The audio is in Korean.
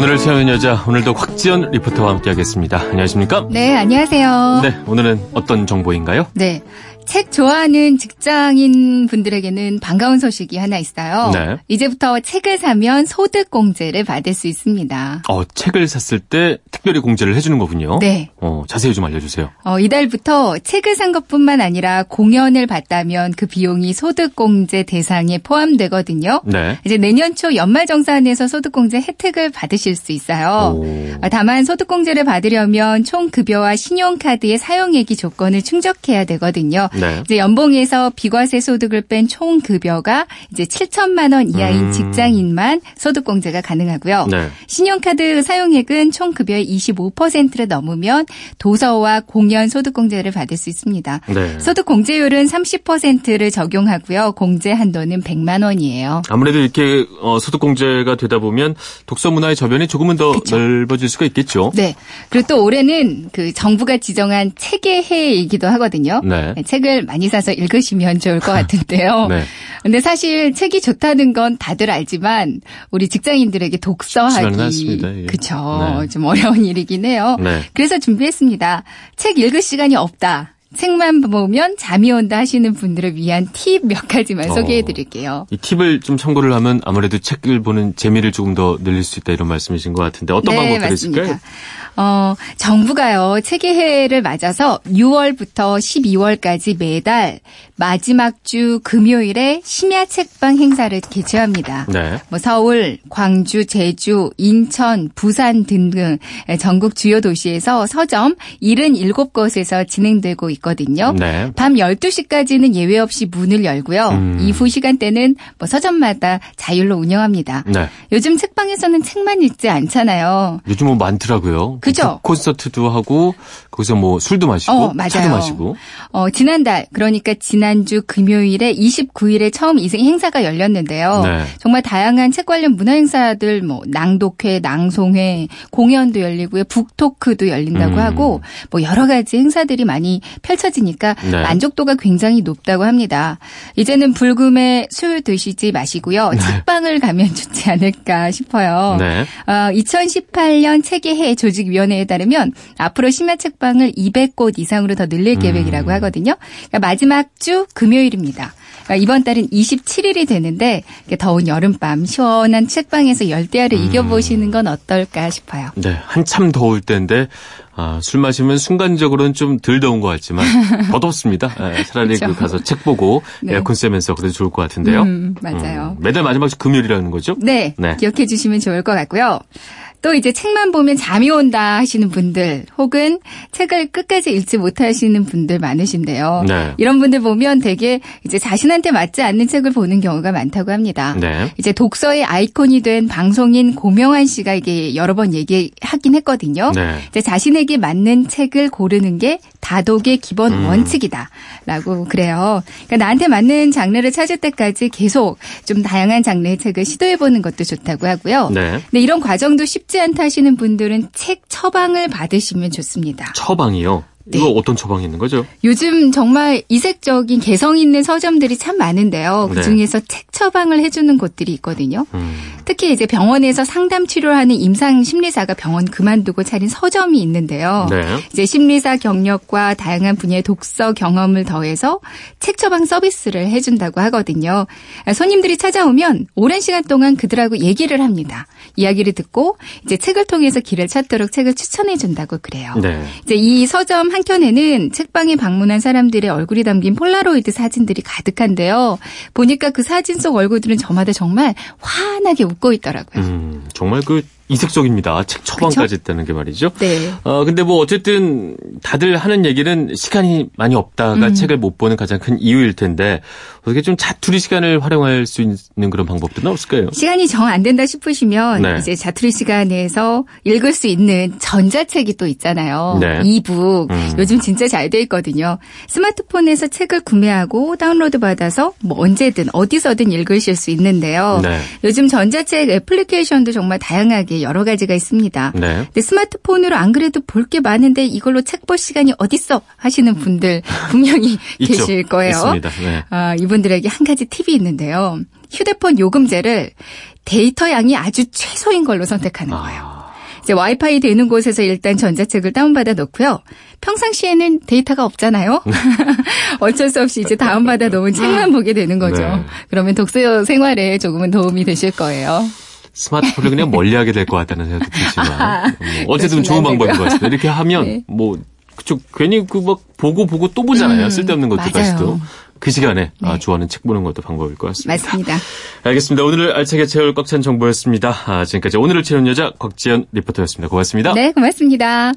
오늘을 세우는 여자 오늘도 곽지연 리포터와 함께하겠습니다. 안녕하십니까? 네, 안녕하세요. 네, 오늘은 어떤 정보인가요? 네. 책 좋아하는 직장인 분들에게는 반가운 소식이 하나 있어요. 네. 이제부터 책을 사면 소득 공제를 받을 수 있습니다. 어, 책을 샀을 때 특별히 공제를 해주는 거군요. 네. 어, 자세히 좀 알려주세요. 어, 이달부터 책을 산 것뿐만 아니라 공연을 봤다면 그 비용이 소득 공제 대상에 포함되거든요. 네. 이제 내년 초 연말 정산에서 소득 공제 혜택을 받으실 수 있어요. 오. 어, 다만 소득 공제를 받으려면 총 급여와 신용카드의 사용액이 조건을 충족해야 되거든요. 네. 이제 연봉에서 비과세 소득을 뺀 총 급여가 이제 7천만 원 이하인 음. 직장인만 소득공제가 가능하고요. 네. 신용카드 사용액은 총 급여의 25%를 넘으면 도서와 공연 소득공제를 받을 수 있습니다. 네. 소득공제율은 30%를 적용하고요. 공제 한도는 100만 원이에요. 아무래도 이렇게 어, 소득공제가 되다 보면 독서 문화의 저변이 조금은 더 그쵸. 넓어질 수가 있겠죠. 네. 그리고 또 올해는 그 정부가 지정한 책의 해이기도 하거든요. 네. 책을 많이 사서 읽으시면 좋을 것 같은데요. 네. 근데 사실 책이 좋다는 건 다들 알지만 우리 직장인들에게 독서하기. 예. 그쵸 네. 좀 어려운 일이긴 해요. 네. 그래서 준비했습니다. 책 읽을 시간이 없다. 책만 보면 잠이 온다 하시는 분들을 위한 팁 몇 가지만 어. 소개해 드릴게요. 이 팁을 좀 참고를 하면 아무래도 책을 보는 재미를 조금 더 늘릴 수 있다 이런 말씀이신 것 같은데 어떤 네, 방법들이. 있을까요? 어, 정부가요, 책의 해를 맞아서 6월부터 12월까지 매달 마지막 주 금요일에 심야 책방 행사를 개최합니다. 네. 뭐 서울, 광주, 제주, 인천, 부산 등등 전국 주요 도시에서 서점 77곳에서 진행되고 있 거든요. 네. 밤 12시까지는 예외 없이 문을 열고요. 음. 이후 시간대는 뭐 서점마다 자율로 운영합니다. 네. 요즘 책방에서는 책만 읽지 않잖아요. 요즘 뭐 많더라고요. 그죠? 콘서트도 하고 거기서 뭐 술도 마시고 어, 맞아요. 차도 마시고. 어, 지난달, 그러니까 지난주 금요일에 29일에 처음 이 행사가 열렸는데요. 네. 정말 다양한 책 관련 문화 행사들, 뭐, 낭독회, 낭송회, 공연도 열리고요. 북토크도 열린다고 음. 하고, 뭐, 여러 가지 행사들이 많이 펼쳐지니까 네. 만족도가 굉장히 높다고 합니다. 이제는 불금에 술 드시지 마시고요. 책방을 가면 좋지 않을까 싶어요. 네. 어, 2018년 책의 해 조직위원회에 따르면 앞으로 심야 책 방을 200곳 이상으로 더 늘릴 음. 계획이라고 하거든요. 그러니까 마지막 주 금요일입니다. 그러니까 이번 달은 27일이 되는데 더운 여름밤 시원한 책방에서 열대야를 음. 이겨보시는 건 어떨까 싶어요. 네, 한참 더울 때인데 아, 술 마시면 순간적으로는 좀 덜 더운 것 같지만 더 덥습니다. 예, 차라리. 그 가서 책 보고 네. 에어컨 쐬면서 그래도 좋을 것 같은데요. 음, 맞아요. 음, 매달 마지막 주 금요일이라는 거죠? 네, 네. 기억해 주시면 좋을 것 같고요. 또 이제 책만 보면 잠이 온다 하시는 분들 혹은 책을 끝까지 읽지 못하시는 분들 많으신데요. 네. 이런 분들 보면 되게 이제 자신한테 맞지 않는 책을 보는 경우가 많다고 합니다. 네. 이제 독서의 아이콘이 된 방송인 고명환 씨가 이게 여러 번 얘기하긴 했거든요. 네. 이제 자신에게 맞는 책을 고르는 게 다독의 기본 음. 원칙이다라고 그래요. 그러니까 나한테 맞는 장르를 찾을 때까지 계속 좀 다양한 장르의 책을 시도해 보는 것도 좋다고 하고요. 네. 근데 이런 과정도 쉽지 않다 하시는 분들은 책 처방을 받으시면 좋습니다. 처방이요. 네. 이거 어떤 처방이 있는 거죠? 요즘 정말 이색적인 개성 있는 서점들이 참 많은데요. 네. 그 중에서 책 처방을 해주는 곳들이 있거든요. 음, 특히 이제 병원에서 상담 치료하는 임상 심리사가 병원 그만두고 차린 서점이 있는데요. 네. 이제 심리사 경력과 다양한 분야의 독서 경험을 더해서 책 처방 서비스를 해준다고 하거든요. 손님들이 찾아오면 오랜 시간 동안 그들하고 얘기를 합니다. 이야기를 듣고 이제 책을 통해서 길을 찾도록 책을 추천해준다고 그래요. 네. 이제 이 서점 한켠에는 책방에 방문한 사람들의 얼굴이 담긴 폴라로이드 사진들이 가득한데요. 보니까 그 사진 속 얼굴들은 저마다 정말 환하게 웃고 있더라고요. 음, 정말 그 이색적입니다. 책 처방까지 했다는 게 말이죠. 네. 어, 근데 뭐 어쨌든 다들 하는 얘기는 시간이 많이 없다가 음. 책을 못 보는 가장 큰 이유일 텐데 어떻게 좀 자투리 시간을 활용할 수 있는 그런 방법들은 없을까요? 시간이 정 안 된다 싶으시면 네. 이제 자투리 시간에서 읽을 수 있는 전자책이 또 있잖아요. 네. 이북 음. 요즘 진짜 잘 돼 있거든요. 스마트폰에서 책을 구매하고 다운로드 받아서 뭐 언제든 어디서든 읽으실 수 있는데요. 네. 요즘 전자책 애플리케이션도 정말 다양하게 여러 가지가 있습니다. 네. 근데 스마트폰으로 안 그래도 볼 게 많은데 이걸로 책 볼 시간이 어딨어 하시는 분들 분명히. 계실 거예요. 네. 아, 이분들에게 한 가지 팁이 있는데요. 휴대폰 요금제를 데이터 양이 아주 최소인 걸로 선택하는 거예요. 아, 이제 와이파이 되는 곳에서 일단 전자책을 다운받아 놓고요. 평상시에는 데이터가 없잖아요. 어쩔 수 없이 이제 다운받아 놓은 책만 보게 되는 거죠. 네. 그러면 독서 생활에 조금은 도움이 되실 거예요. 스마트폰을 그냥 멀리하게 될 것 같다는 생각도 들지만 뭐 어쨌든 좋은 안 방법인. 것 같습니다. 이렇게 하면 네. 뭐 그쪽 괜히 그 막 보고 보고 또 보잖아요. 음, 쓸데없는 것들까지도. 그 시간에 아, 네. 좋아하는 책 보는 것도 방법일 것 같습니다. 맞습니다. 알겠습니다. 오늘 알차게 채울 꽉찬 정보였습니다. 아, 지금까지 오늘을 채운 여자 곽지연 리포터였습니다. 고맙습니다. 네, 고맙습니다.